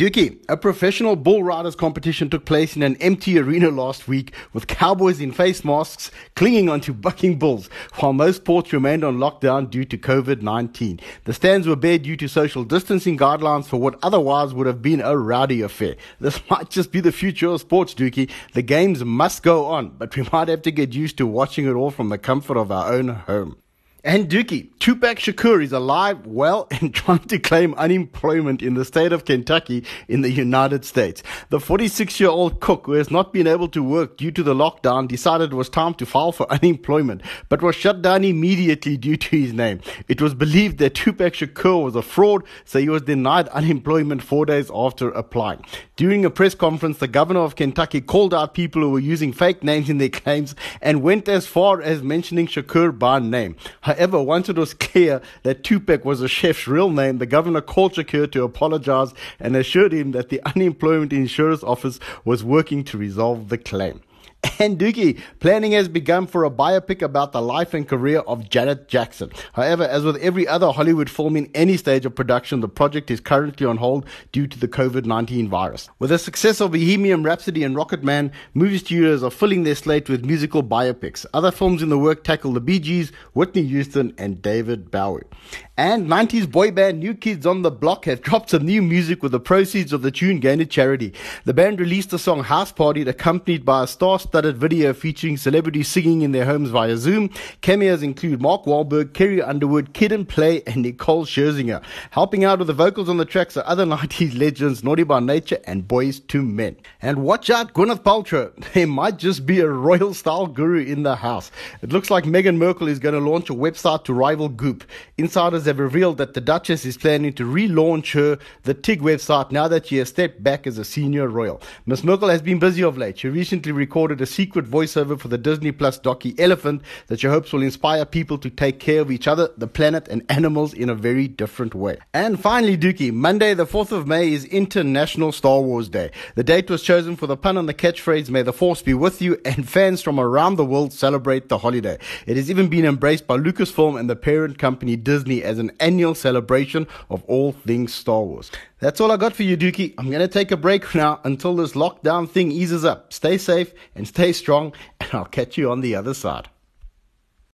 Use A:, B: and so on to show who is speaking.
A: Dookie, a professional bull riders competition took place in an empty arena last week with cowboys in face masks clinging onto bucking bulls while most sports remained on lockdown due to COVID-19. The stands were bare due to social distancing guidelines for what otherwise would have been a rowdy affair. This might just be the future of sports, Dookie. The games must go on, but we might have to get used to watching it all from the comfort of our own home. And Dookie, Tupac Shakur is alive, well, and trying to claim unemployment in the state of Kentucky in the United States. The 46 year old cook who has not been able to work due to the lockdown decided it was time to file for unemployment, but was shut down immediately due to his name. It was believed that Tupac Shakur was a fraud, so he was denied unemployment four days after applying. During a press conference, the governor of Kentucky called out people who were using fake names in their claims and went as far as mentioning Shakur by name. However, once it was clear that Tupac was a chef's real name, the governor called Shakur to apologize and assured him that the Unemployment Insurance Office was working to resolve the claim. And Dookie, planning has begun for a biopic about the life and career of Janet Jackson. However, as with every other Hollywood film in any stage of production, the project is currently on hold due to the COVID-19 virus. With the success of Bohemian Rhapsody and Rocketman, movie studios are filling their slate with musical biopics. Other films in the work tackle the Bee Gees, Whitney Houston, and David Bowie. And 90s boy band New Kids on the Block have dropped some new music with the proceeds of the tune to charity. The band released the song House Party accompanied by a star-studded video featuring celebrities singing in their homes via Zoom. Cameos include Mark Wahlberg, Carrie Underwood, Kid and Play, and Nicole Scherzinger. Helping out with the vocals on the tracks are other 90s legends Naughty by Nature and Boyz II Men. And watch out, Gwyneth Paltrow. There might just be a royal style guru in the house. It looks like Meghan Markle is going to launch a website to rival Goop. Insiders have revealed that the Duchess is planning to relaunch her The TIG website now that she has stepped back as a senior royal. Miss Markle has been busy of late. She recently a secret voiceover for the Disney Plus docu Elephant that she hopes will inspire people to take care of each other, the planet, and animals in a very different way. And finally, Dookie, Monday, the 4th of May is International Star Wars Day. The date was chosen for the pun on the catchphrase, May the Force be with you, and fans from around the world celebrate the holiday. It has even been embraced by Lucasfilm and the parent company Disney as an annual celebration of all things Star Wars. That's all I got for you, Dookie. I'm going to take a break now until this lockdown thing eases up. Stay safe and stay strong, and I'll catch you on the other side.